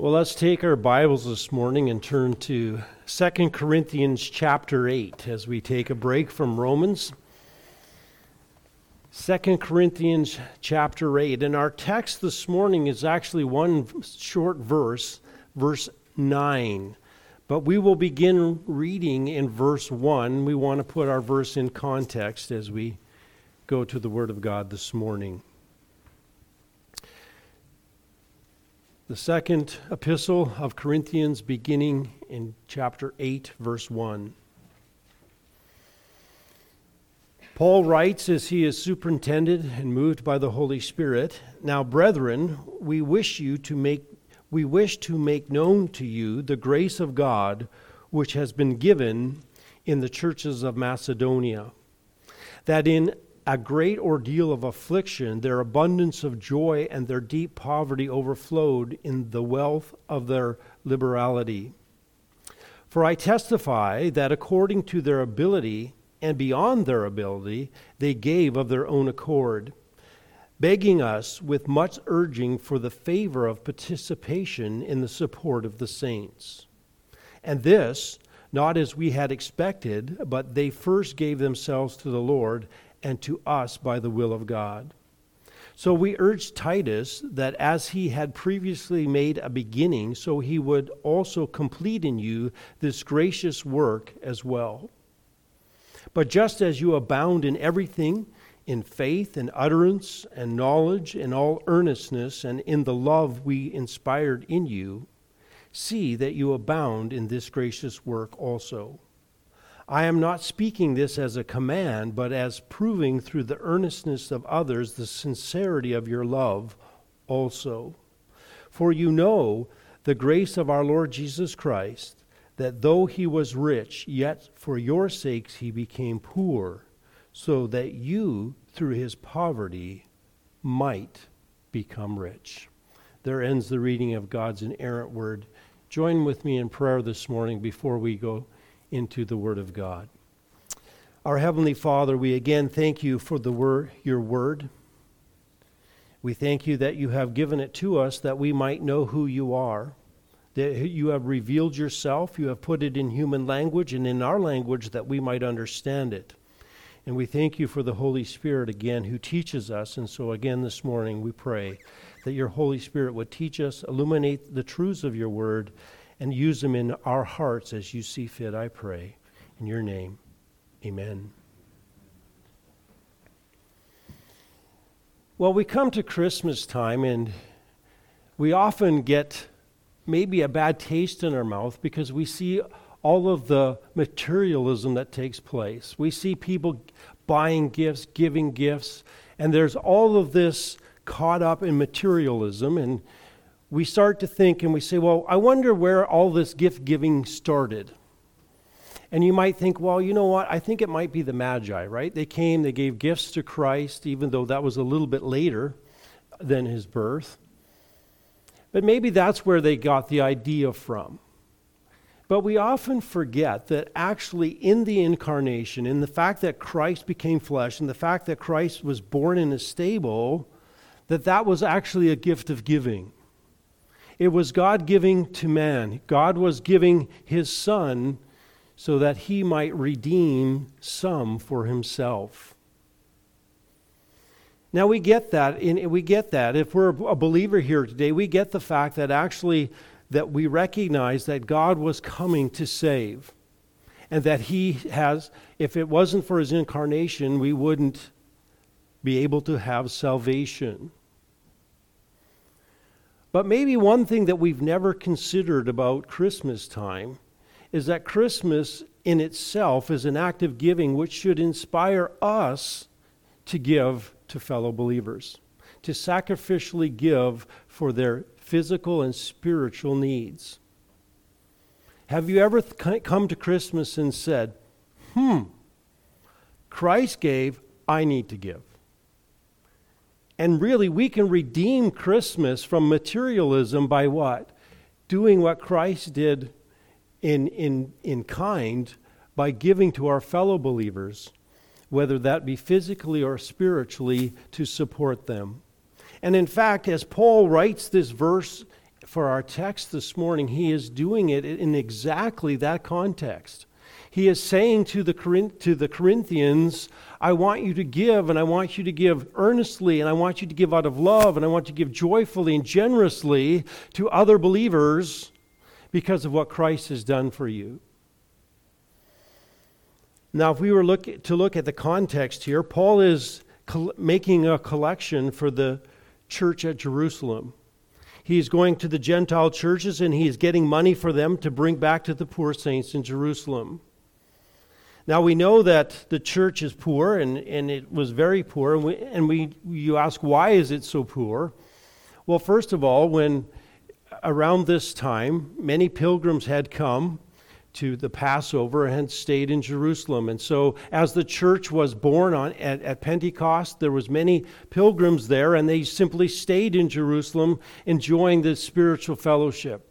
Well, let's take our Bibles this morning and turn to 2 Corinthians chapter 8 as we take a break from Romans. 2 Corinthians chapter 8. And our text this morning is actually one short verse, verse 9. But we will begin reading in verse 1. We want to put our verse in context as we go to the Word of God this morning. The second epistle of Corinthians, beginning in chapter 8, verse 1. Paul writes as he is superintended and moved by the Holy Spirit, Now, brethren, we wish you to make we wish to make known to you the grace of God which has been given in the churches of Macedonia, that in a great ordeal of affliction, their abundance of joy and their deep poverty overflowed in the wealth of their liberality. For I testify that according to their ability and beyond their ability, they gave of their own accord, begging us with much urging for the favor of participation in the support of the saints. And this, not as we had expected, but they first gave themselves to the Lord and to us by the will of God. So we urge Titus that as he had previously made a beginning, so he would also complete in you this gracious work as well. But just as you abound in everything, in faith and utterance and knowledge and all earnestness and in the love we inspired in you, see that you abound in this gracious work also. I am not speaking this as a command, but as proving through the earnestness of others the sincerity of your love also. For you know the grace of our Lord Jesus Christ, that though he was rich, yet for your sakes he became poor, so that you, through his poverty, might become rich. There ends the reading of God's inerrant word. Join with me in prayer this morning before we go into the Word of God. Our Heavenly Father, we again thank you for the word, your Word. We thank you that you have given it to us that we might know who you are, that you have revealed yourself, you have put it in human language and in our language that we might understand it. And we thank you for the Holy Spirit again who teaches us. And so, again, this morning, we pray that your Holy Spirit would teach us, illuminate the truths of your word, and use them in our hearts as you see fit, I pray. In your name, amen. Well, we come to Christmas time and we often get maybe a bad taste in our mouth because we see all of the materialism that takes place. We see people buying gifts, giving gifts, and there's all of this caught up in materialism and we start to think and we say, well, I wonder where all this gift giving started. And you might think, well, you know what? I think it might be the Magi, right? They came, they gave gifts to Christ, even though that was a little bit later than his birth. But maybe that's where they got the idea from. But we often forget that actually, in the incarnation, in the fact that Christ became flesh, and the fact that Christ was born in a stable, that that was actually a gift of giving. It was God giving to man. God was giving his son so that he might redeem some for himself. Now we get that. In, we get that. If we're a believer here today, we get the fact that actually that we recognize that God was coming to save. And that he has, if it wasn't for his incarnation, we wouldn't be able to have salvation. But maybe one thing that we've never considered about Christmas time is that Christmas in itself is an act of giving which should inspire us to give to fellow believers, to sacrificially give for their physical and spiritual needs. Have you ever th- come to Christmas and said, hmm, Christ gave, I need to give? And really, we can redeem Christmas from materialism by what? Doing what Christ did in, in, in kind by giving to our fellow believers, whether that be physically or spiritually, to support them. And in fact, as Paul writes this verse for our text this morning, he is doing it in exactly that context. He is saying to the, to the Corinthians, I want you to give, and I want you to give earnestly, and I want you to give out of love, and I want you to give joyfully and generously to other believers because of what Christ has done for you. Now, if we were look, to look at the context here, Paul is making a collection for the church at Jerusalem. He's going to the Gentile churches and he's getting money for them to bring back to the poor saints in Jerusalem. Now we know that the church is poor and, and it was very poor. And, we, and we, you ask, why is it so poor? Well, first of all, when around this time, many pilgrims had come to the Passover and stayed in Jerusalem. And so as the church was born on at, at, Pentecost, there was many pilgrims there and they simply stayed in Jerusalem enjoying the spiritual fellowship.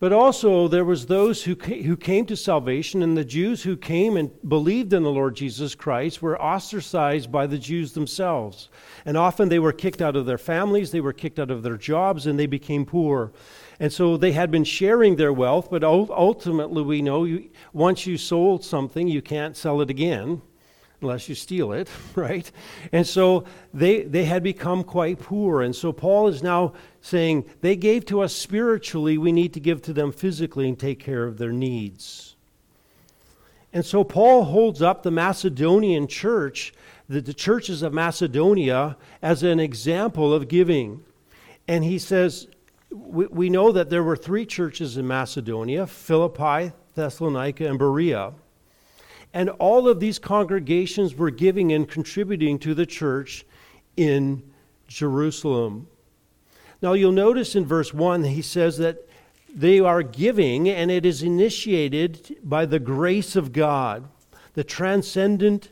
But also there was those who came, who came to salvation and the Jews who came and believed in the Lord Jesus Christ were ostracized by the Jews themselves. And often they were kicked out of their families, they were kicked out of their jobs and they became poor. And so they had been sharing their wealth, but ultimately we know you, once you sold something, you can't sell it again unless you steal it, right? And so they, they had become quite poor. And so Paul is now saying, they gave to us spiritually, we need to give to them physically and take care of their needs. And so Paul holds up the Macedonian church, the, the churches of Macedonia, as an example of giving. And he says, we, we know that there were three churches in Macedonia Philippi, Thessalonica, and Berea. And all of these congregations were giving and contributing to the church in Jerusalem. Now, you'll notice in verse 1, he says that they are giving, and it is initiated by the grace of God. The transcendent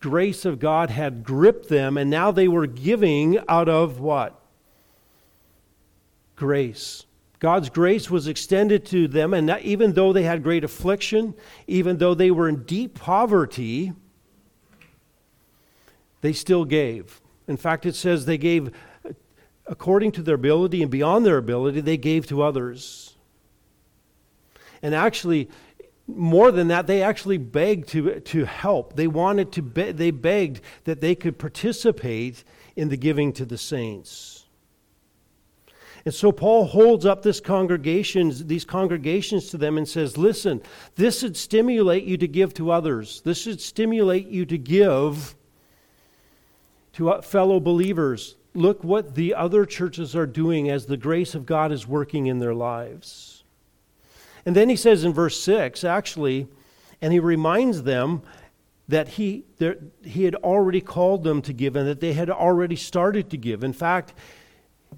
grace of God had gripped them, and now they were giving out of what? grace. God's grace was extended to them, and that, even though they had great affliction, even though they were in deep poverty, they still gave. In fact, it says they gave according to their ability and beyond their ability, they gave to others. And actually, more than that, they actually begged to, to help. They wanted to, be, they begged that they could participate in the giving to the saints. And so Paul holds up this congregations, these congregations to them and says, listen, this should stimulate you to give to others. This should stimulate you to give to uh, fellow believers. Look what the other churches are doing as the grace of God is working in their lives. And then he says in verse 6, actually, and he reminds them that he, he had already called them to give and that they had already started to give. In fact,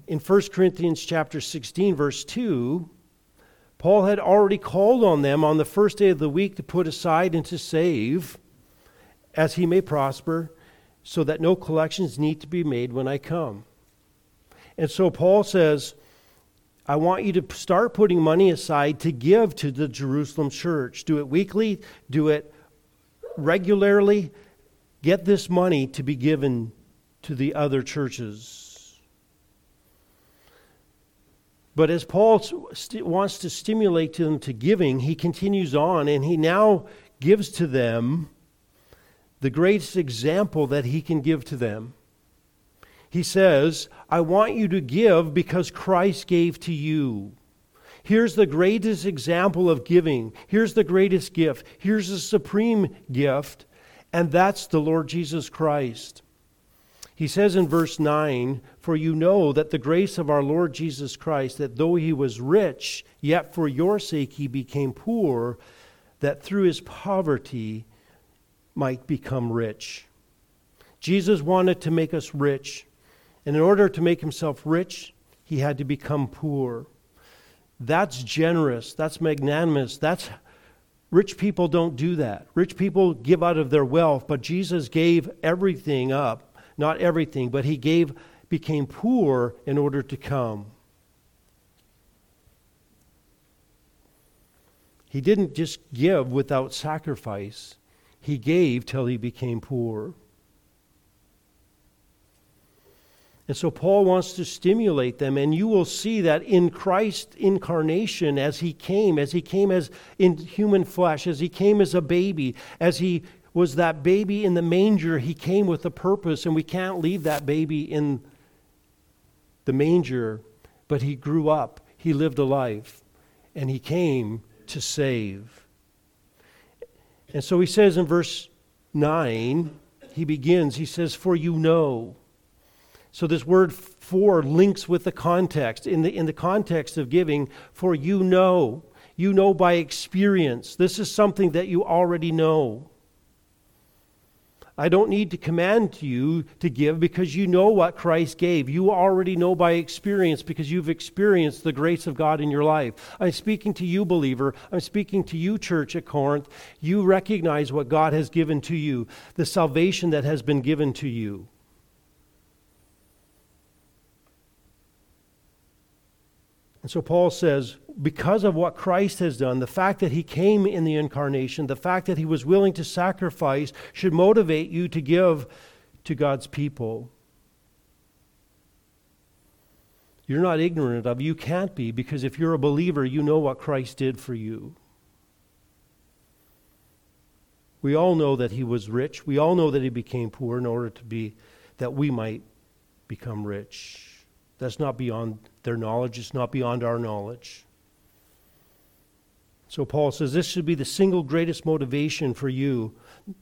in 1 Corinthians chapter 16 verse 2, Paul had already called on them on the first day of the week to put aside and to save as he may prosper, so that no collections need to be made when I come. And so Paul says, I want you to start putting money aside to give to the Jerusalem church. Do it weekly, do it regularly. Get this money to be given to the other churches. But as Paul st- wants to stimulate them to giving, he continues on and he now gives to them the greatest example that he can give to them. He says, I want you to give because Christ gave to you. Here's the greatest example of giving. Here's the greatest gift. Here's the supreme gift, and that's the Lord Jesus Christ. He says in verse 9, For you know that the grace of our Lord Jesus Christ, that though he was rich, yet for your sake he became poor, that through his poverty might become rich. Jesus wanted to make us rich. And in order to make himself rich, he had to become poor. That's generous. That's magnanimous. That's rich people don't do that. Rich people give out of their wealth, but Jesus gave everything up not everything, but he gave became poor in order to come. He didn't just give without sacrifice. He gave till he became poor. And so Paul wants to stimulate them, and you will see that in Christ's incarnation, as he came, as he came as in human flesh, as he came as a baby, as he was that baby in the manger, he came with a purpose, and we can't leave that baby in the manger. But he grew up, he lived a life, and he came to save. And so he says in verse 9, he begins, he says, For you know. So this word for links with the context. In the, in the context of giving, for you know. You know by experience. This is something that you already know. I don't need to command you to give because you know what Christ gave. You already know by experience because you've experienced the grace of God in your life. I'm speaking to you, believer. I'm speaking to you, church at Corinth. You recognize what God has given to you, the salvation that has been given to you. And so Paul says, because of what Christ has done, the fact that he came in the incarnation, the fact that he was willing to sacrifice, should motivate you to give to God's people. You're not ignorant of, you can't be, because if you're a believer, you know what Christ did for you. We all know that he was rich. We all know that he became poor in order to be, that we might become rich. That's not beyond their knowledge, is not beyond our knowledge. So Paul says this should be the single greatest motivation for you,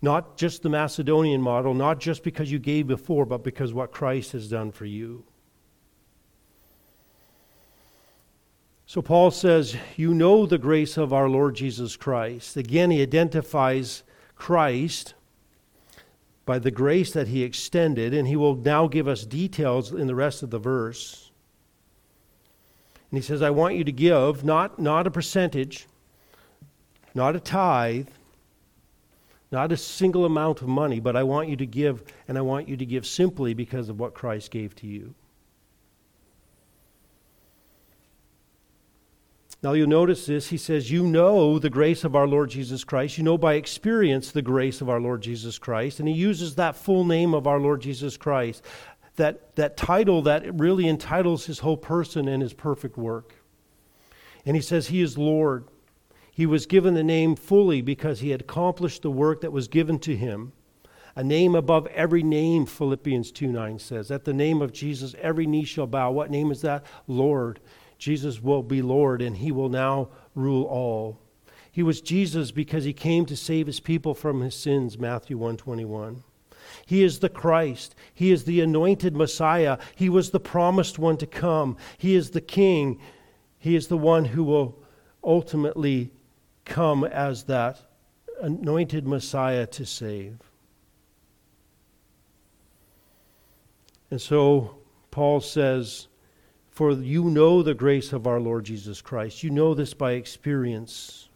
not just the Macedonian model, not just because you gave before, but because what Christ has done for you. So Paul says, You know the grace of our Lord Jesus Christ. Again, he identifies Christ by the grace that he extended, and he will now give us details in the rest of the verse. And he says, I want you to give not, not a percentage, not a tithe, not a single amount of money, but I want you to give, and I want you to give simply because of what Christ gave to you. Now you'll notice this. He says, You know the grace of our Lord Jesus Christ. You know by experience the grace of our Lord Jesus Christ. And he uses that full name of our Lord Jesus Christ that, that title that really entitles his whole person and his perfect work. And he says, He is Lord. He was given the name fully because he had accomplished the work that was given to him. A name above every name, Philippians 2 9 says. At the name of Jesus, every knee shall bow. What name is that? Lord. Jesus will be Lord, and he will now rule all. He was Jesus because he came to save his people from his sins, Matthew 121. He is the Christ. He is the anointed Messiah. He was the promised one to come. He is the King. He is the one who will ultimately come as that anointed Messiah to save. And so Paul says, For you know the grace of our Lord Jesus Christ. You know this by experience.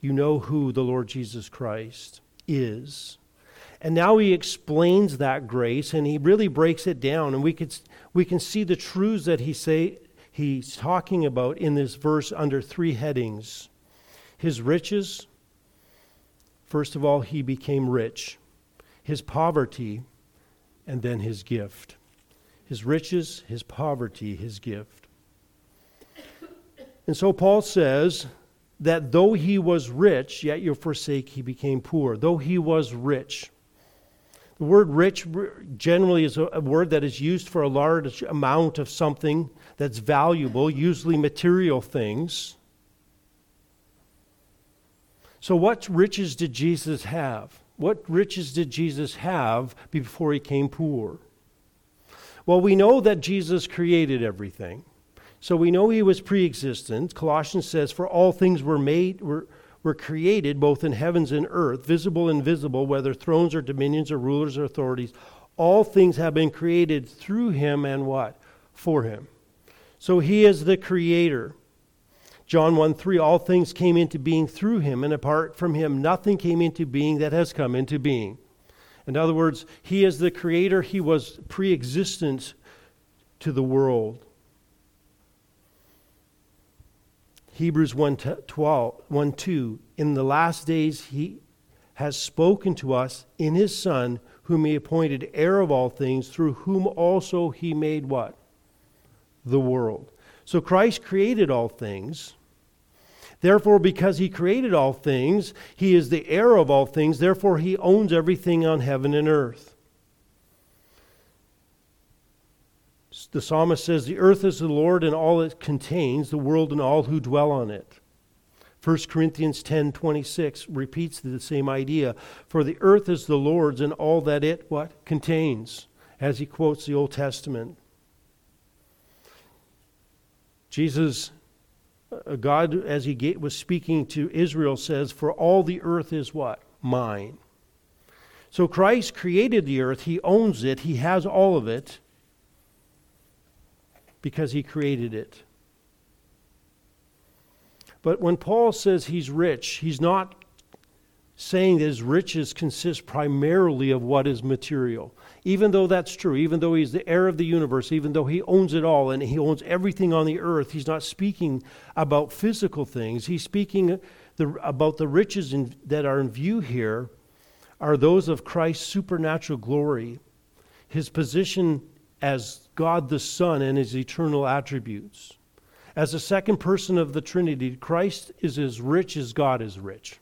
You know who the Lord Jesus Christ is. And now he explains that grace and he really breaks it down. And we, could, we can see the truths that he say, he's talking about in this verse under three headings his riches. First of all, he became rich, his poverty, and then his gift. His riches, his poverty, his gift. And so Paul says that though he was rich, yet you forsake he became poor. Though he was rich. The word rich generally is a word that is used for a large amount of something that's valuable, usually material things. So, what riches did Jesus have? What riches did Jesus have before he came poor? Well, we know that Jesus created everything. So we know he was pre existent. Colossians says, For all things were made, were, were created both in heavens and earth, visible and invisible, whether thrones or dominions or rulers or authorities. All things have been created through him and what? For him. So he is the creator. John 1 3, all things came into being through him, and apart from him, nothing came into being that has come into being. In other words, he is the creator, he was pre existent to the world. Hebrews 1, 12, 1 2. In the last days, he has spoken to us in his Son, whom he appointed heir of all things, through whom also he made what? The world. So Christ created all things. Therefore, because he created all things, he is the heir of all things. Therefore, he owns everything on heaven and earth. The psalmist says, The earth is the Lord and all it contains, the world and all who dwell on it. 1 Corinthians 10:26 repeats the same idea, for the earth is the Lord's and all that it what contains, as he quotes the Old Testament. Jesus uh, God as he was speaking to Israel says, "For all the earth is what? Mine." So Christ created the earth, he owns it, he has all of it because he created it. But when Paul says he's rich, he's not saying that his riches consist primarily of what is material. Even though that's true, even though he's the heir of the universe, even though he owns it all and he owns everything on the earth, he's not speaking about physical things. He's speaking the, about the riches in, that are in view here are those of Christ's supernatural glory, his position as God the Son and his eternal attributes. As the second person of the Trinity, Christ is as rich as God is rich.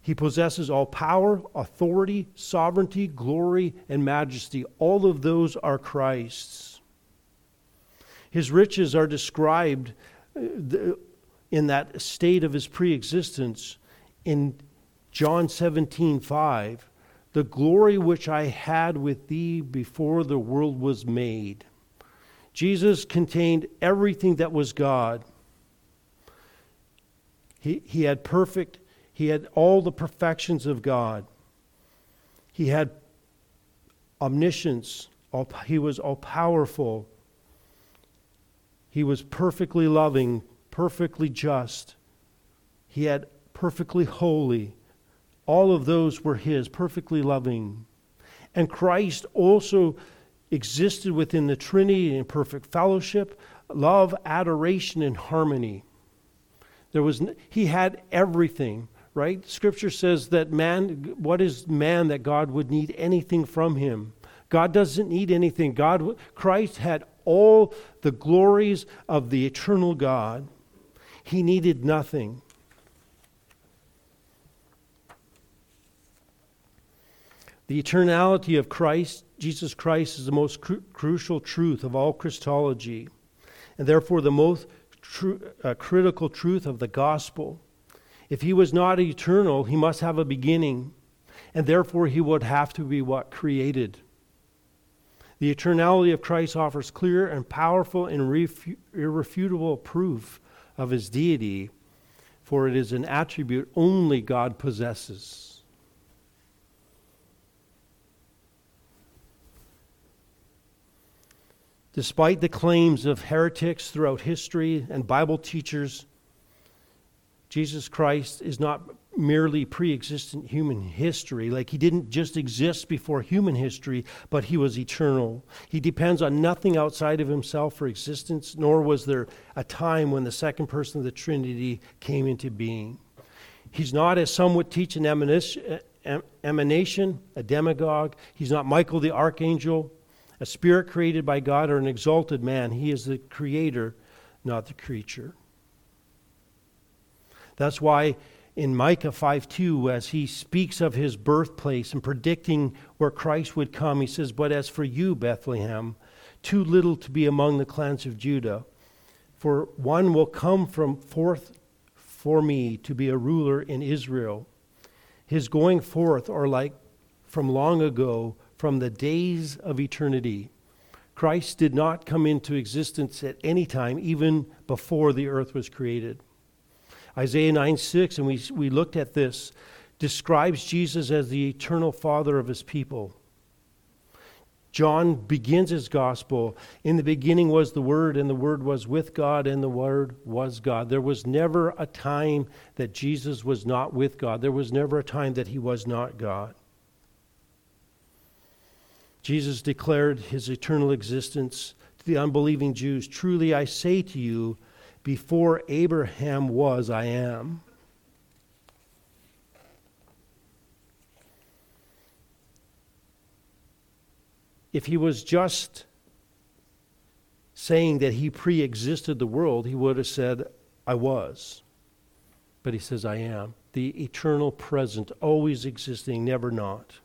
He possesses all power, authority, sovereignty, glory, and majesty. All of those are Christ's. His riches are described uh, in that state of his preexistence in John 17 5 the glory which I had with thee before the world was made. Jesus contained everything that was God. He, he had perfect, he had all the perfections of God. He had omniscience, all, he was all powerful. He was perfectly loving, perfectly just. He had perfectly holy. All of those were his, perfectly loving. And Christ also existed within the Trinity in perfect fellowship, love, adoration, and harmony. There was, he had everything, right? Scripture says that man, what is man that God would need anything from him? God doesn't need anything. God, Christ had all the glories of the eternal God. He needed nothing. The eternality of Christ, Jesus Christ, is the most cru- crucial truth of all Christology, and therefore the most tru- uh, critical truth of the gospel. If he was not eternal, he must have a beginning, and therefore he would have to be what? Created. The eternality of Christ offers clear and powerful and refu- irrefutable proof of his deity, for it is an attribute only God possesses. Despite the claims of heretics throughout history and Bible teachers, Jesus Christ is not merely pre existent human history. Like he didn't just exist before human history, but he was eternal. He depends on nothing outside of himself for existence, nor was there a time when the second person of the Trinity came into being. He's not, as some would teach, an emanation, a demigod. He's not Michael the archangel a spirit created by God or an exalted man. He is the creator, not the creature. That's why in Micah 5 2, as he speaks of his birthplace and predicting where Christ would come, he says, But as for you, Bethlehem, too little to be among the clans of Judah, for one will come from forth for me to be a ruler in Israel. His going forth are like from long ago from the days of eternity. Christ did not come into existence at any time, even before the earth was created. Isaiah 9 6, and we, we looked at this, describes Jesus as the eternal Father of his people. John begins his gospel. In the beginning was the Word, and the Word was with God, and the Word was God. There was never a time that Jesus was not with God. There was never a time that he was not God. Jesus declared his eternal existence to the unbelieving Jews Truly I say to you, before Abraham was, I am. If he was just saying that he pre existed the world, he would have said, I was. But he says, I am. The eternal present, always existing, never not.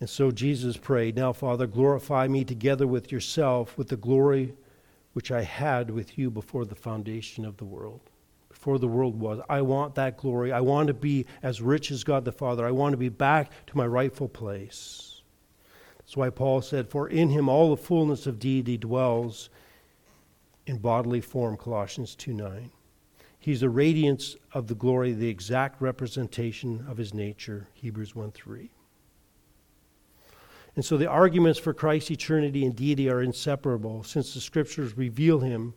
And so Jesus prayed, Now, Father, glorify me together with yourself with the glory which I had with you before the foundation of the world, before the world was. I want that glory. I want to be as rich as God the Father. I want to be back to my rightful place. That's why Paul said, For in him all the fullness of deity dwells in bodily form, Colossians 2 9. He's the radiance of the glory, the exact representation of his nature, Hebrews 1 3. And so the arguments for Christ's eternity and deity are inseparable, since the scriptures reveal him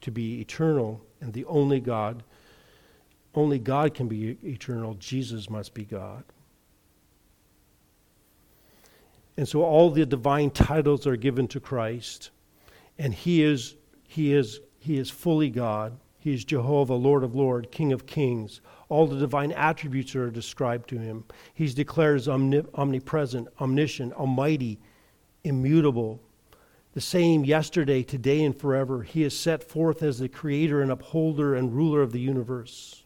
to be eternal and the only God. Only God can be eternal. Jesus must be God. And so all the divine titles are given to Christ, and he is he is he is fully God. He is Jehovah, Lord of Lords, King of Kings. All the divine attributes are described to him. He's declared as omnipresent, omniscient, almighty, immutable, the same yesterday, today, and forever. He is set forth as the creator and upholder and ruler of the universe.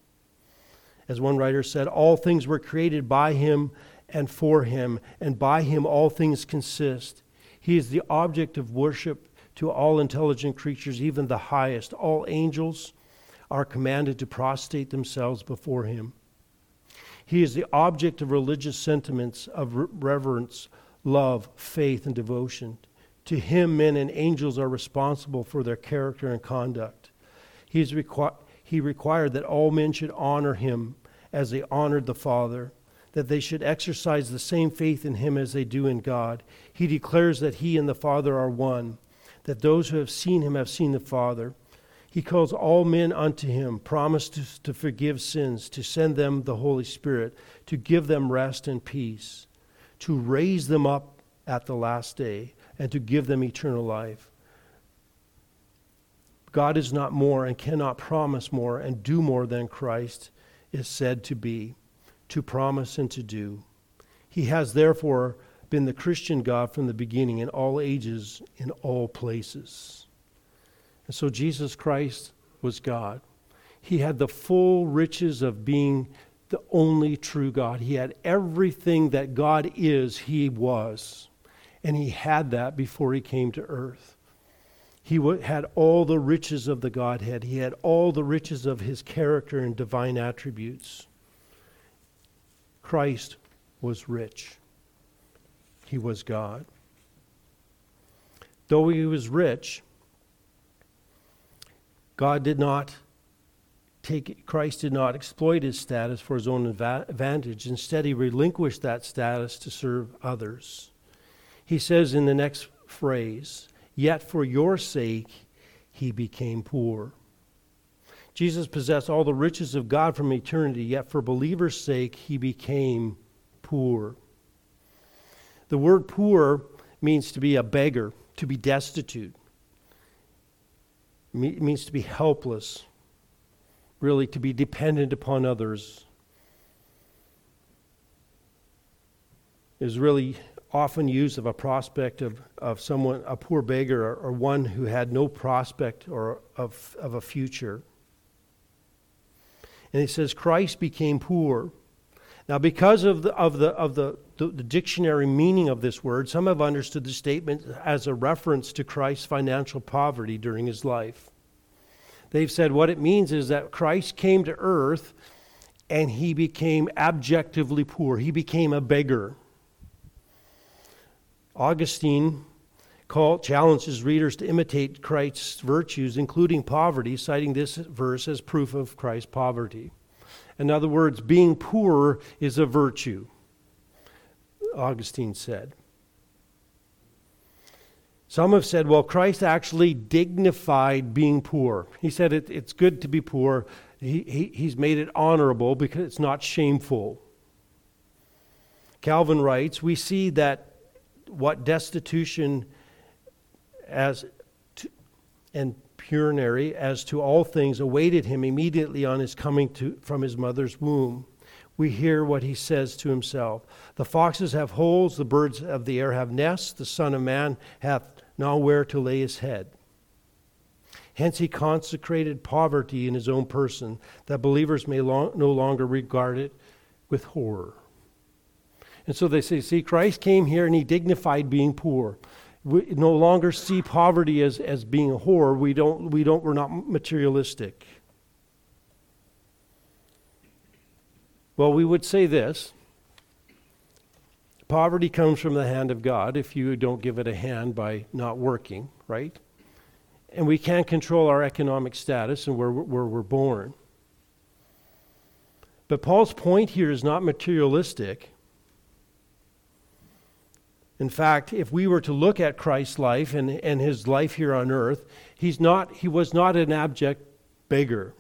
As one writer said, all things were created by him and for him, and by him all things consist. He is the object of worship to all intelligent creatures, even the highest. All angels, are commanded to prostrate themselves before him. He is the object of religious sentiments of reverence, love, faith, and devotion. To him, men and angels are responsible for their character and conduct. He, is requ- he required that all men should honor him as they honored the Father, that they should exercise the same faith in him as they do in God. He declares that he and the Father are one, that those who have seen him have seen the Father. He calls all men unto him, promised to, to forgive sins, to send them the Holy Spirit, to give them rest and peace, to raise them up at the last day, and to give them eternal life. God is not more and cannot promise more and do more than Christ is said to be, to promise and to do. He has therefore been the Christian God from the beginning in all ages, in all places. And so Jesus Christ was God. He had the full riches of being the only true God. He had everything that God is, He was. And He had that before He came to earth. He had all the riches of the Godhead, He had all the riches of His character and divine attributes. Christ was rich, He was God. Though He was rich, God did not take, Christ did not exploit his status for his own advantage. Instead, he relinquished that status to serve others. He says in the next phrase, Yet for your sake he became poor. Jesus possessed all the riches of God from eternity, yet for believers' sake he became poor. The word poor means to be a beggar, to be destitute. It means to be helpless, really to be dependent upon others. Is really often used of a prospect of, of someone, a poor beggar, or, or one who had no prospect or of, of a future. And he says, Christ became poor. Now, because of the, of the, of the, the, the, dictionary meaning of this word, some have understood the statement as a reference to Christ's financial poverty during his life. They've said what it means is that Christ came to earth and he became abjectively poor, he became a beggar. Augustine called, challenges readers to imitate Christ's virtues, including poverty, citing this verse as proof of Christ's poverty. In other words, being poor is a virtue, Augustine said. Some have said, well, Christ actually dignified being poor. He said it, it's good to be poor. He, he, he's made it honorable because it's not shameful. Calvin writes, we see that what destitution as to, and penury as to all things awaited him immediately on his coming to, from his mother's womb. we hear what he says to himself The foxes have holes, the birds of the air have nests, the Son of Man hath nowhere to lay his head. Hence, he consecrated poverty in his own person, that believers may long, no longer regard it with horror. And so they say, see, Christ came here and he dignified being poor. We no longer see poverty as, as being a horror. We don't, we don't, we're not materialistic. Well, we would say this poverty comes from the hand of God if you don't give it a hand by not working, right? And we can't control our economic status and where, where we're born. But Paul's point here is not materialistic. In fact, if we were to look at Christ's life and, and his life here on earth, he's not, he was not an abject beggar.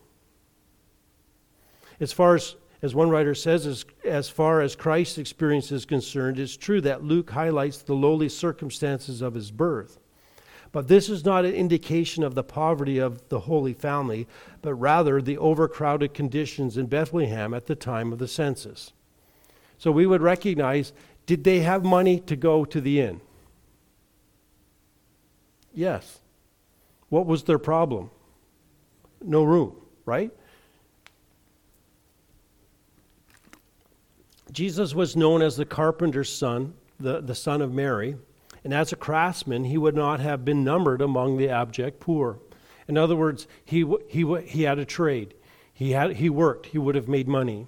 As far as as one writer says, as, as far as Christ's experience is concerned, it's true that Luke highlights the lowly circumstances of his birth. But this is not an indication of the poverty of the Holy Family, but rather the overcrowded conditions in Bethlehem at the time of the census. So we would recognize did they have money to go to the inn? Yes. What was their problem? No room, right? Jesus was known as the carpenter's son, the, the son of Mary, and as a craftsman, he would not have been numbered among the abject poor. In other words, he, he, he had a trade. He, had, he worked. He would have made money.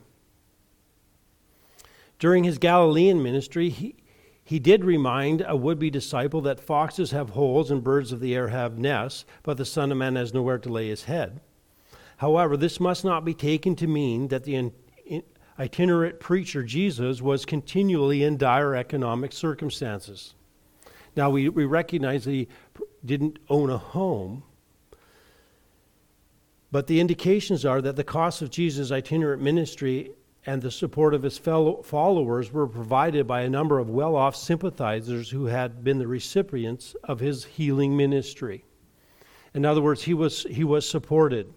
During his Galilean ministry, he, he did remind a would be disciple that foxes have holes and birds of the air have nests, but the Son of Man has nowhere to lay his head. However, this must not be taken to mean that the itinerant preacher Jesus was continually in dire economic circumstances. Now, we, we recognize that he didn't own a home, but the indications are that the cost of Jesus' itinerant ministry and the support of his fellow followers were provided by a number of well off sympathizers who had been the recipients of his healing ministry. In other words, he was, he was supported.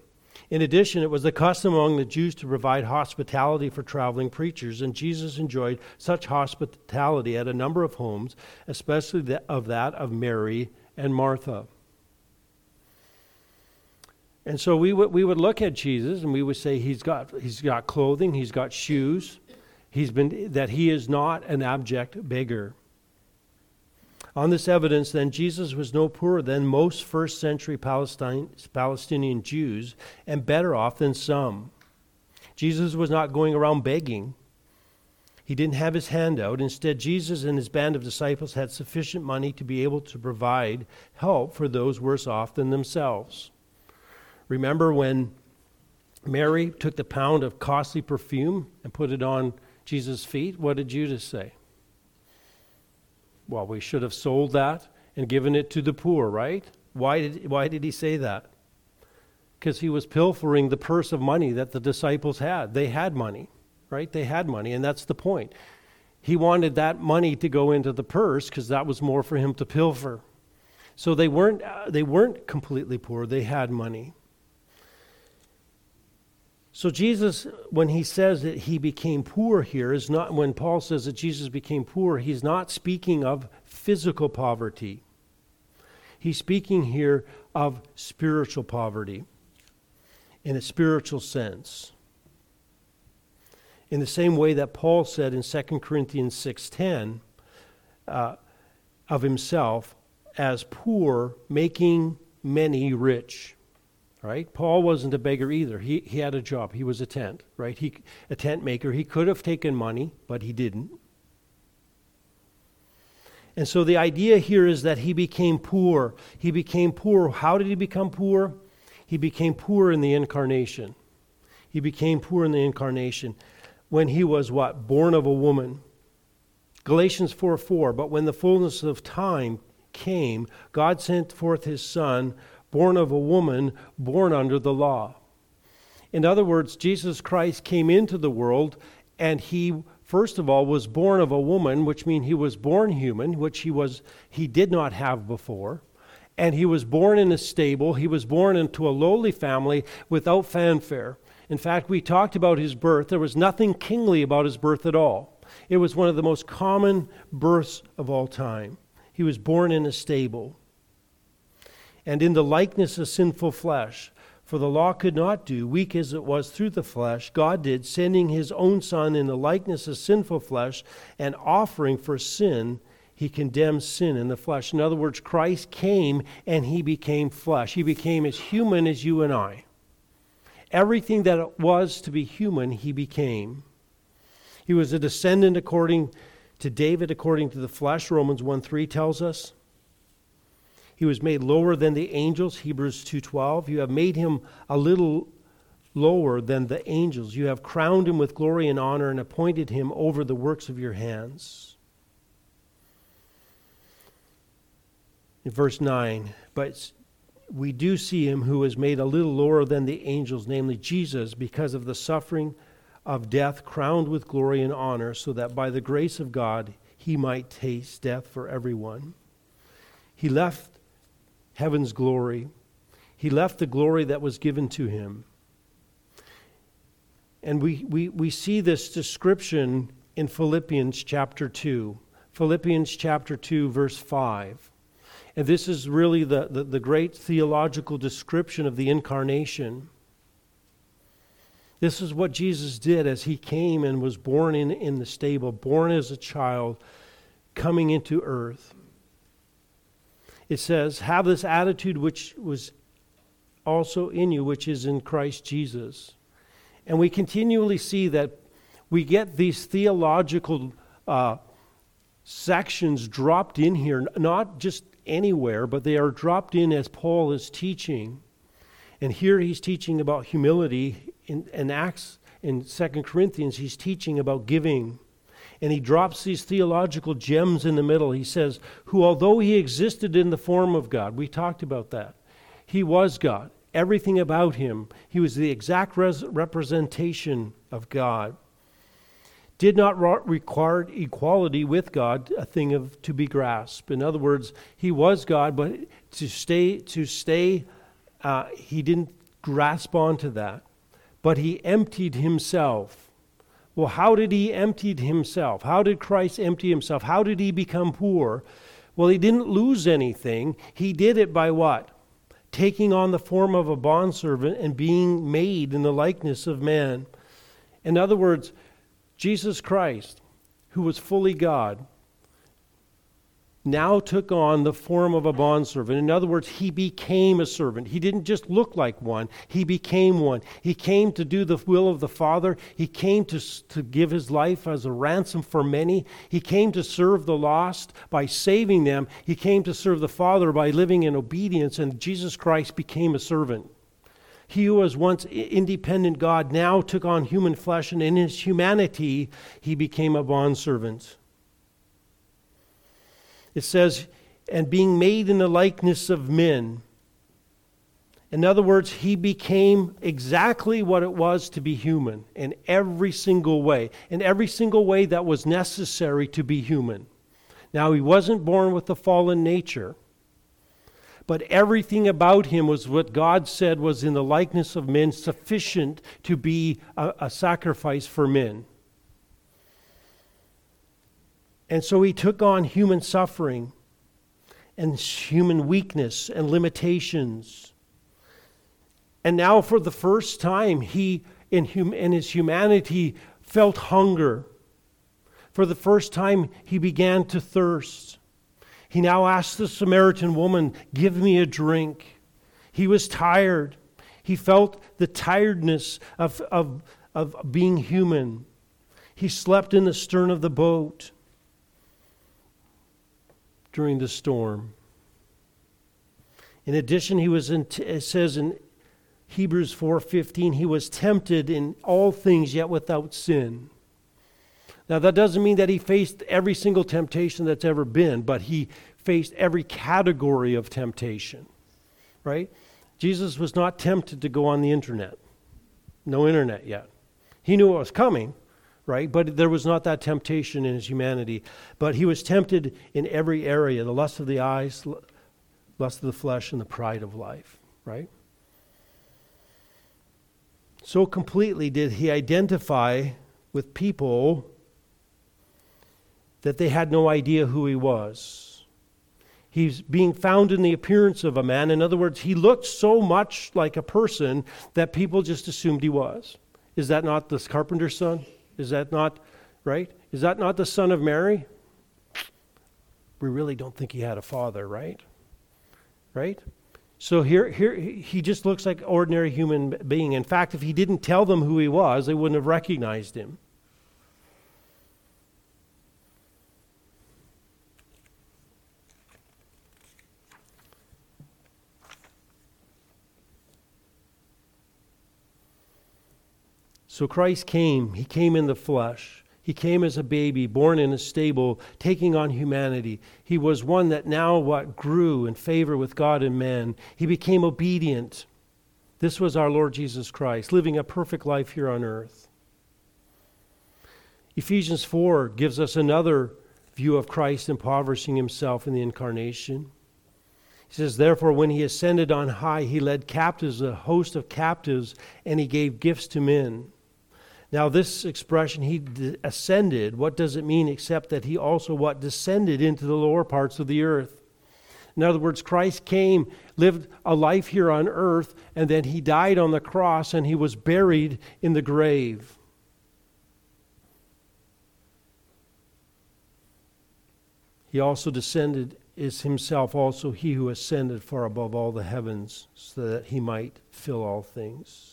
In addition, it was the custom among the Jews to provide hospitality for traveling preachers, and Jesus enjoyed such hospitality at a number of homes, especially of that of Mary and Martha. And so we would, we would look at Jesus and we would say he's got, he's got clothing, he's got shoes, he's been, that he is not an abject beggar. On this evidence, then, Jesus was no poorer than most first century Palestine, Palestinian Jews and better off than some. Jesus was not going around begging. He didn't have his hand out. Instead, Jesus and his band of disciples had sufficient money to be able to provide help for those worse off than themselves. Remember when Mary took the pound of costly perfume and put it on Jesus' feet? What did Judas say? Well, we should have sold that and given it to the poor, right? Why did, why did he say that? Because he was pilfering the purse of money that the disciples had. They had money, right? They had money, and that's the point. He wanted that money to go into the purse because that was more for him to pilfer. So they weren't, uh, they weren't completely poor, they had money. So Jesus, when he says that he became poor here, is not when Paul says that Jesus became poor, he's not speaking of physical poverty. He's speaking here of spiritual poverty in a spiritual sense. In the same way that Paul said in 2 Corinthians 6:10 uh, of himself as poor, making many rich right? Paul wasn't a beggar either. He, he had a job. He was a tent, right? He, a tent maker. He could have taken money, but he didn't. And so the idea here is that he became poor. He became poor. How did he become poor? He became poor in the incarnation. He became poor in the incarnation when he was what? Born of a woman. Galatians 4 4. But when the fullness of time came, God sent forth his son born of a woman, born under the law. In other words, Jesus Christ came into the world and he first of all was born of a woman, which means he was born human, which he was he did not have before. And he was born in a stable. He was born into a lowly family without fanfare. In fact, we talked about his birth. There was nothing kingly about his birth at all. It was one of the most common births of all time. He was born in a stable. And in the likeness of sinful flesh, for the law could not do, weak as it was through the flesh, God did, sending his own Son in the likeness of sinful flesh and offering for sin, he condemns sin in the flesh. In other words, Christ came and he became flesh. He became as human as you and I. Everything that it was to be human, he became. He was a descendant according to David, according to the flesh, Romans 1 3 tells us. He was made lower than the angels, Hebrews 2:12. You have made him a little lower than the angels. You have crowned him with glory and honor and appointed him over the works of your hands. In verse 9, but we do see him who is made a little lower than the angels, namely Jesus, because of the suffering of death, crowned with glory and honor, so that by the grace of God he might taste death for everyone. He left heaven's glory, he left the glory that was given to him. And we, we, we see this description in Philippians chapter 2. Philippians chapter 2, verse 5. And this is really the, the, the, great theological description of the incarnation. This is what Jesus did as he came and was born in, in the stable, born as a child, coming into earth. It says, Have this attitude which was also in you, which is in Christ Jesus. And we continually see that we get these theological uh, sections dropped in here, not just anywhere, but they are dropped in as Paul is teaching. And here he's teaching about humility. In, in Acts, in Second Corinthians, he's teaching about giving. And he drops these theological gems in the middle. He says, Who, although he existed in the form of God, we talked about that, he was God. Everything about him, he was the exact res- representation of God did not require equality with God a thing of to be grasped. In other words, he was God, but to stay to stay, uh, he didn't grasp onto that. But he emptied himself. Well, how did he empty himself? How did Christ empty himself? How did he become poor? Well, he didn't lose anything. He did it by what? Taking on the form of a bondservant and being made in the likeness of man. In other words, Jesus Christ, who was fully God, now took on the form of a bondservant. In other words, he became a servant. He didn't just look like one, he became one. He came to do the will of the Father. He came to, to give his life as a ransom for many. He came to serve the lost by saving them. He came to serve the Father by living in obedience, and Jesus Christ became a servant. He who was once independent God now took on human flesh, and in his humanity, he became a bondservant. It says, and being made in the likeness of men. In other words, he became exactly what it was to be human in every single way, in every single way that was necessary to be human. Now, he wasn't born with the fallen nature but everything about him was what God said was in the likeness of men, sufficient to be a, a, sacrifice for men. And so he took on human suffering and human weakness and limitations. And now, for the first time, he, in, hum, in his humanity, felt hunger. For the first time, he began to thirst. He now asked the Samaritan woman, Give me a drink. He was tired. He felt the tiredness of, of, of being human. He slept in the stern of the boat during the storm. In addition, he was in, it says in Hebrews 4:15, he was tempted in all things yet without sin. Now, that doesn't mean that he faced every single temptation that's ever been, but he faced every category of temptation, right? Jesus was not tempted to go on the internet. No internet yet. He knew it was coming, right? But there was not that temptation in his humanity. But he was tempted in every area the lust of the eyes, lust of the flesh, and the pride of life, right? So completely did he identify with people that they had no idea who he was. He's being found in the appearance of a man. In other words, he looked so much like a person that people just assumed he was. Is that not the carpenter's son? Is that not, right? Is that not the son of Mary? We really don't think he had a father, right? Right? So here, here he just looks like ordinary human being. In fact, if he didn't tell them who he was, they wouldn't have recognized him. So Christ came. He came in the flesh. He came as a baby, born in a stable, taking on humanity. He was one that now what grew in favor with God and men. He became obedient. This was our Lord Jesus Christ, living a perfect life here on earth. Ephesians 4 gives us another view of Christ impoverishing himself in the incarnation. He says, Therefore, when he ascended on high, he led captives, a host of captives, and he gave gifts to men. Now, this expression, he ascended, what does it mean except that he also what descended into the lower parts of the earth? In other words, Christ came, lived a life here on earth, and then he died on the cross and he was buried in the grave. He also descended, is himself also he who ascended far above all the heavens, so that he might fill all things.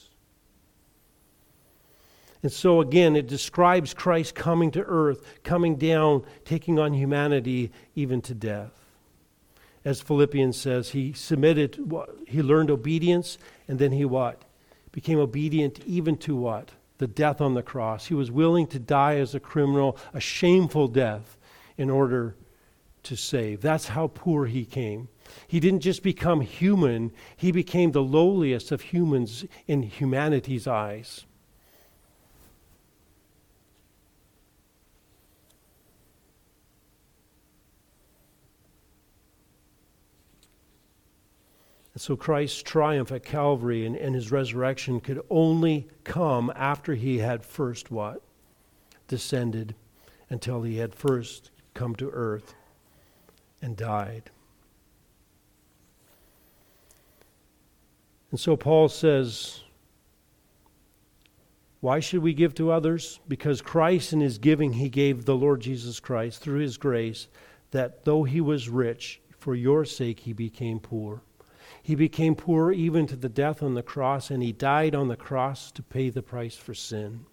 And so, again, it describes Christ coming to earth, coming down, taking on humanity, even to death. As Philippians says, he submitted, he learned obedience, and then he what? Became obedient even to what? The death on the cross. He was willing to die as a criminal, a shameful death, in order to save. That's how poor he came. He didn't just become human, he became the lowliest of humans in humanity's eyes. So Christ's triumph at Calvary and, and his resurrection could only come after he had first what? Descended until he had first come to earth and died. And so Paul says, Why should we give to others? Because Christ, in his giving, he gave the Lord Jesus Christ through his grace, that though he was rich, for your sake he became poor he became poor even to the death on the cross, and he died on the cross to pay the price for sin.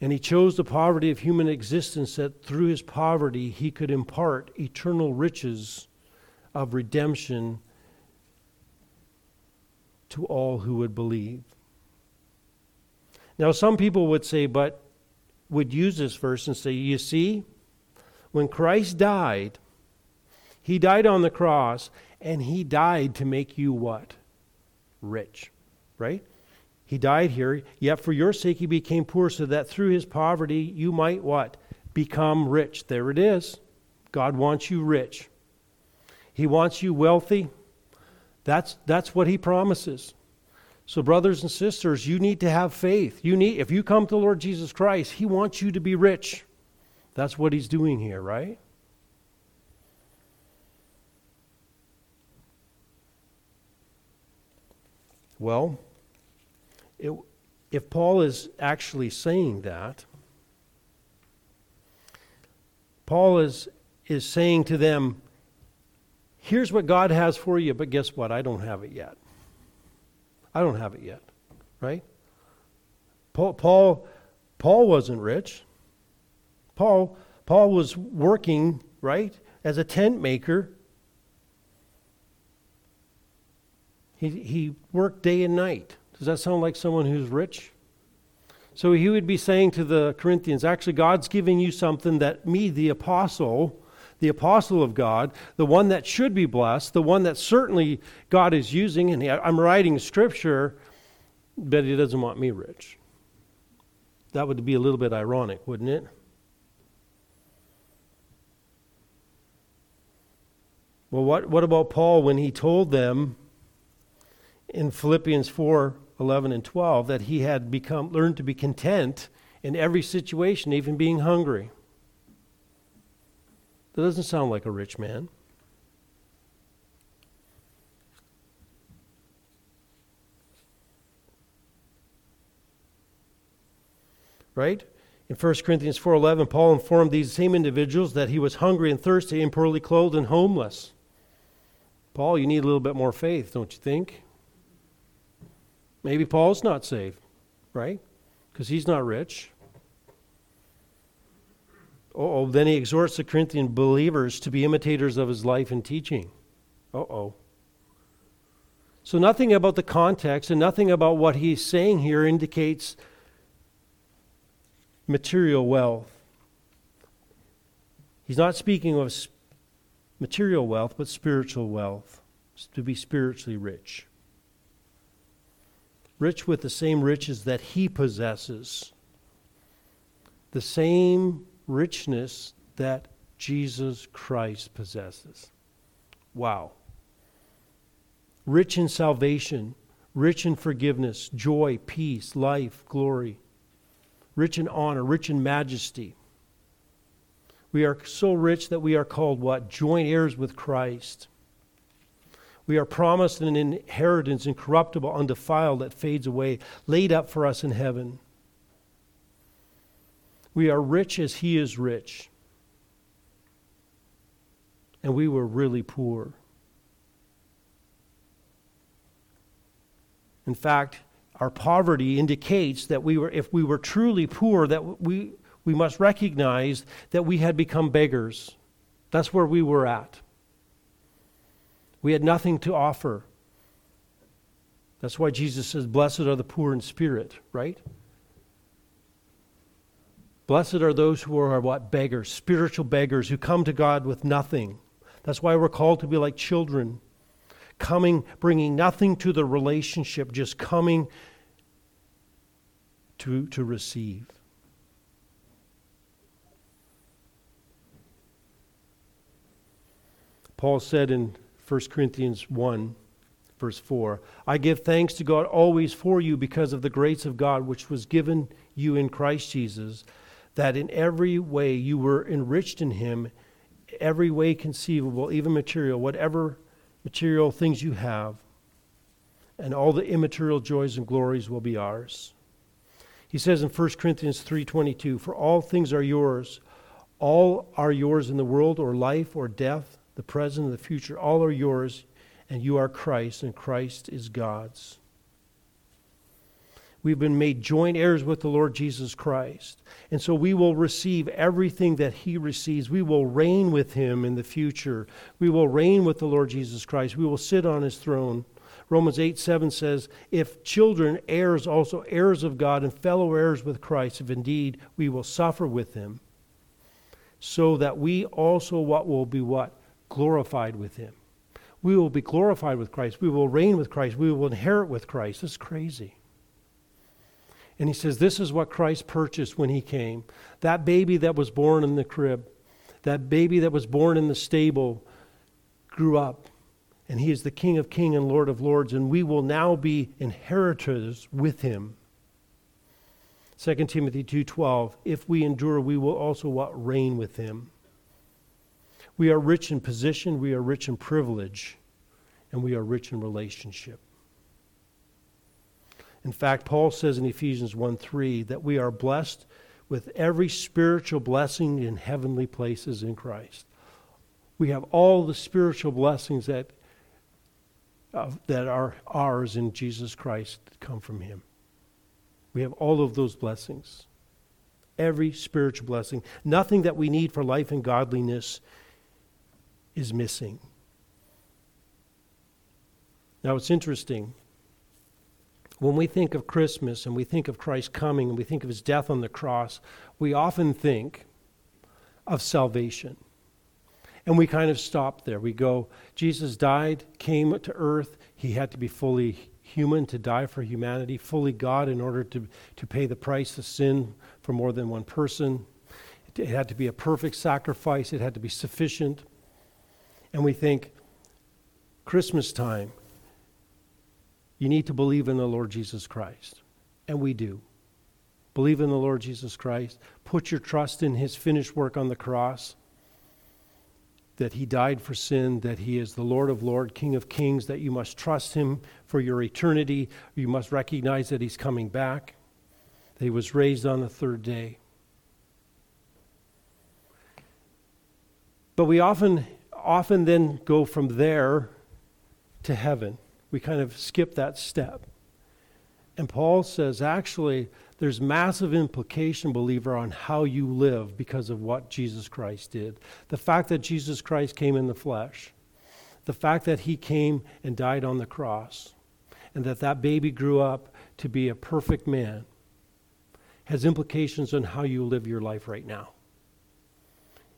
And he chose the poverty of human existence that through his poverty he could impart eternal riches of redemption to all who would believe. Now, some people would say, but would use this verse and say, you see, when Christ died, he died on the cross, and He died to make you what? Rich, right? He died here, yet for your sake He became poor, so that through His poverty you might what? Become rich. There it is. God wants you rich. He wants you wealthy. That's, that's what He promises. So, brothers and sisters, you need to have faith. You need, if you come to the Lord Jesus Christ, He wants you to be rich. That's what He's doing here, right? Well, it, if Paul is actually saying that, Paul is, is saying to them, here's what God has for you, but guess what? I don't have it yet. I don't have it yet, right? Paul, Paul, Paul wasn't rich. Paul, Paul was working, right, as a tent maker He, he worked day and night. Does that sound like someone who's rich? So he would be saying to the Corinthians, actually, God's giving you something that me, the apostle, the apostle of God, the one that should be blessed, the one that certainly God is using, and I'm writing scripture, but he doesn't want me rich. That would be a little bit ironic, wouldn't it? Well, what, what about Paul when he told them in Philippians 4 11 and 12 that he had become learned to be content in every situation, even being hungry. That doesn't sound like a rich man. Right? In 1 Corinthians 4:11, Paul informed these same individuals that he was hungry and thirsty and poorly clothed and homeless. Paul, you need a little bit more faith, don't you think? Maybe Paul's not saved, right? Because he's not rich. Oh, then he exhorts the Corinthian believers to be imitators of his life and teaching. Uh oh. So, nothing about the context and nothing about what he's saying here indicates material wealth. He's not speaking of material wealth, but spiritual wealth, to be spiritually rich. Rich with the same riches that he possesses, the same richness that Jesus Christ possesses. Wow. Rich in salvation, rich in forgiveness, joy, peace, life, glory, rich in honor, rich in majesty. We are so rich that we are called what? Joint heirs with Christ. We are promised an inheritance incorruptible, undefiled, that fades away, laid up for us in heaven. We are rich as He is rich. And we were really poor. In fact, our poverty indicates that we were, if we were truly poor, that we, we must recognize that we had become beggars. That's where we were at. We had nothing to offer. That's why Jesus says, Blessed are the poor in spirit, right? Blessed are those who are what? Beggars, spiritual beggars who come to God with nothing. That's why we're called to be like children, coming, bringing nothing to the relationship, just coming to, to receive. Paul said in 1 Corinthians 1, verse 4 I give thanks to God always for you because of the grace of God which was given you in Christ Jesus, that in every way you were enriched in him, every way conceivable, even material, whatever material things you have, and all the immaterial joys and glories will be ours. He says in 1 Corinthians 3:22, "For all things are yours, all are yours in the world or life or death, the present and the future, all are yours, and you are Christ, and Christ is God's. We've been made joint heirs with the Lord Jesus Christ. And so we will receive everything that he receives. We will reign with him in the future. We will reign with the Lord Jesus Christ. We will sit on his throne. Romans 8 7 says, If children, heirs also, heirs of God, and fellow heirs with Christ, if indeed we will suffer with him, so that we also what will be what? Glorified with him. We will be glorified with Christ. We will reign with Christ. We will inherit with Christ. It's crazy. And he says, This is what Christ purchased when he came. That baby that was born in the crib, that baby that was born in the stable, grew up. And he is the King of kings and Lord of lords. And we will now be inheritors with him. 2 Timothy 2:12 If we endure we will also what reign with him. We are rich in position, we are rich in privilege, and we are rich in relationship. In fact, Paul says in Ephesians 1 3 that we are blessed with every spiritual blessing in heavenly places in Christ. We have all the spiritual blessings that, uh, that are ours in Jesus Christ that come from Him. We have all of those blessings. Every spiritual blessing. Nothing that we need for life and godliness is missing. Now, it's interesting. When we think of Christmas and we think of Christ coming and we think of his death on the cross, we often think of salvation. And we kind of stop there. We go, Jesus died, came to earth. He had to be fully human to die for humanity, fully God in order to, to pay the price of sin for more than one person. It had to be a perfect sacrifice, it had to be sufficient and we think, Christmas time, You need to believe in the Lord Jesus Christ. And we do. Believe in the Lord Jesus Christ. Put your trust in his finished work on the cross. That he died for sin, that he is the Lord of Lords, King of Kings, that you must trust him for your eternity. You must recognize that he's coming back, that he was raised on the third day. But we often, often then go from there to heaven. We kind of skip that step. And Paul says, actually, there's massive implication, believer, on how you live because of what Jesus Christ did. The fact that Jesus Christ came in the flesh, the fact that he came and died on the cross, and that that baby grew up to be a perfect man has implications on how you live your life right now.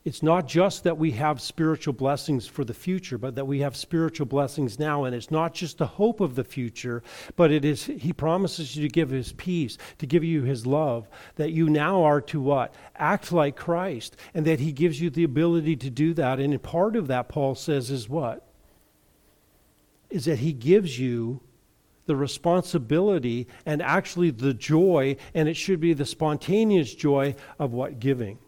It's not just that we have spiritual blessings for the future, but that we have spiritual blessings now. And it's not just the hope of the future, but it is, He promises you to give His peace, to give you His love, that you now are to what? Act like Christ, and that He gives you the ability to do that. And part of that, Paul says, is what? Is that He gives you the responsibility and actually the joy, and it should be the spontaneous joy of what? Giving.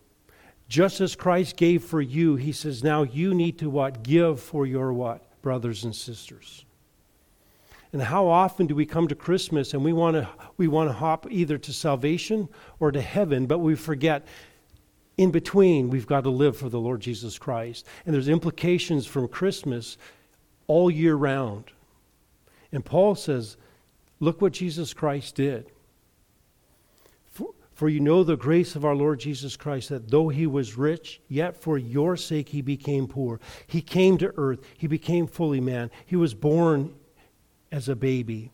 Just as Christ gave for you, he says, now you need to what? Give for your what? Brothers and sisters. And how often do we come to Christmas and we want to we want to hop either to salvation or to heaven, but we forget in between we've got to live for the Lord Jesus Christ. And there's implications from Christmas all year round. And Paul says, look what Jesus Christ did. For you know the grace of our Lord Jesus Christ, that though he was rich, yet for your sake he became poor. He came to earth, he became fully man. He was born as a baby.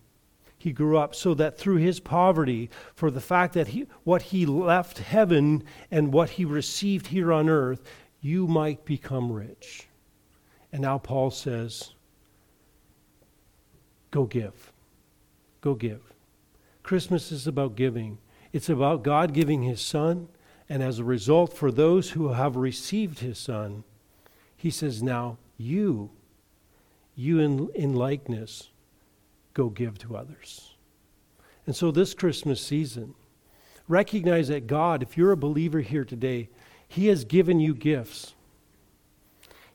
He grew up so that through his poverty, for the fact that he, what he left heaven and what he received here on earth, you might become rich. And now Paul says, Go give. Go give. Christmas is about giving. It's about God giving his son, and as a result, for those who have received his son, he says, Now you, you in, in likeness, go give to others. And so this Christmas season, recognize that God, if you're a believer here today, he has given you gifts.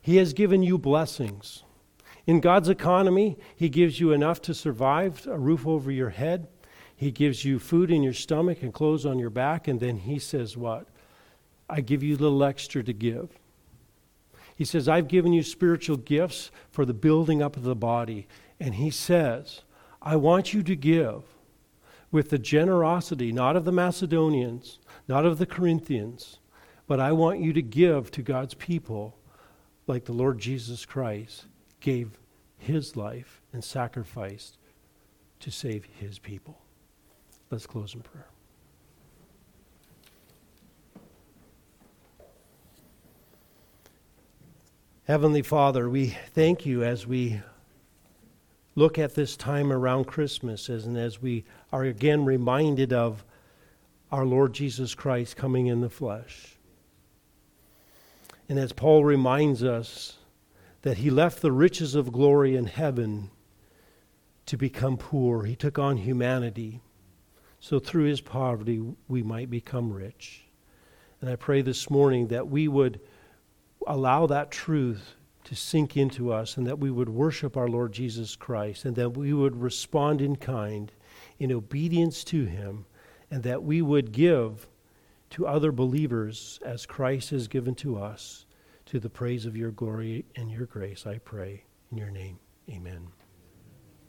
He has given you blessings. In God's economy, He gives you enough to survive, a roof over your head, he gives you food in your stomach and clothes on your back, and then he says, What? I give you a little extra to give. He says, I've given you spiritual gifts for the building up of the body. And he says, I want you to give with the generosity, not of the Macedonians, not of the Corinthians, but I want you to give to God's people like the Lord Jesus Christ gave his life and sacrificed to save his people. Let's close in prayer. Heavenly Father, we thank you as we look at this time around Christmas and as we are again reminded of our Lord Jesus Christ coming in the flesh. And as Paul reminds us that he left the riches of glory in heaven to become poor, he took on humanity so through his poverty we might become rich. And I pray this morning that we would allow that truth to sink into us and that we would worship our Lord Jesus Christ and that we would respond in kind, in obedience to him, and that we would give to other believers as Christ has given to us to the praise of your glory and your grace, I pray. In your name, amen.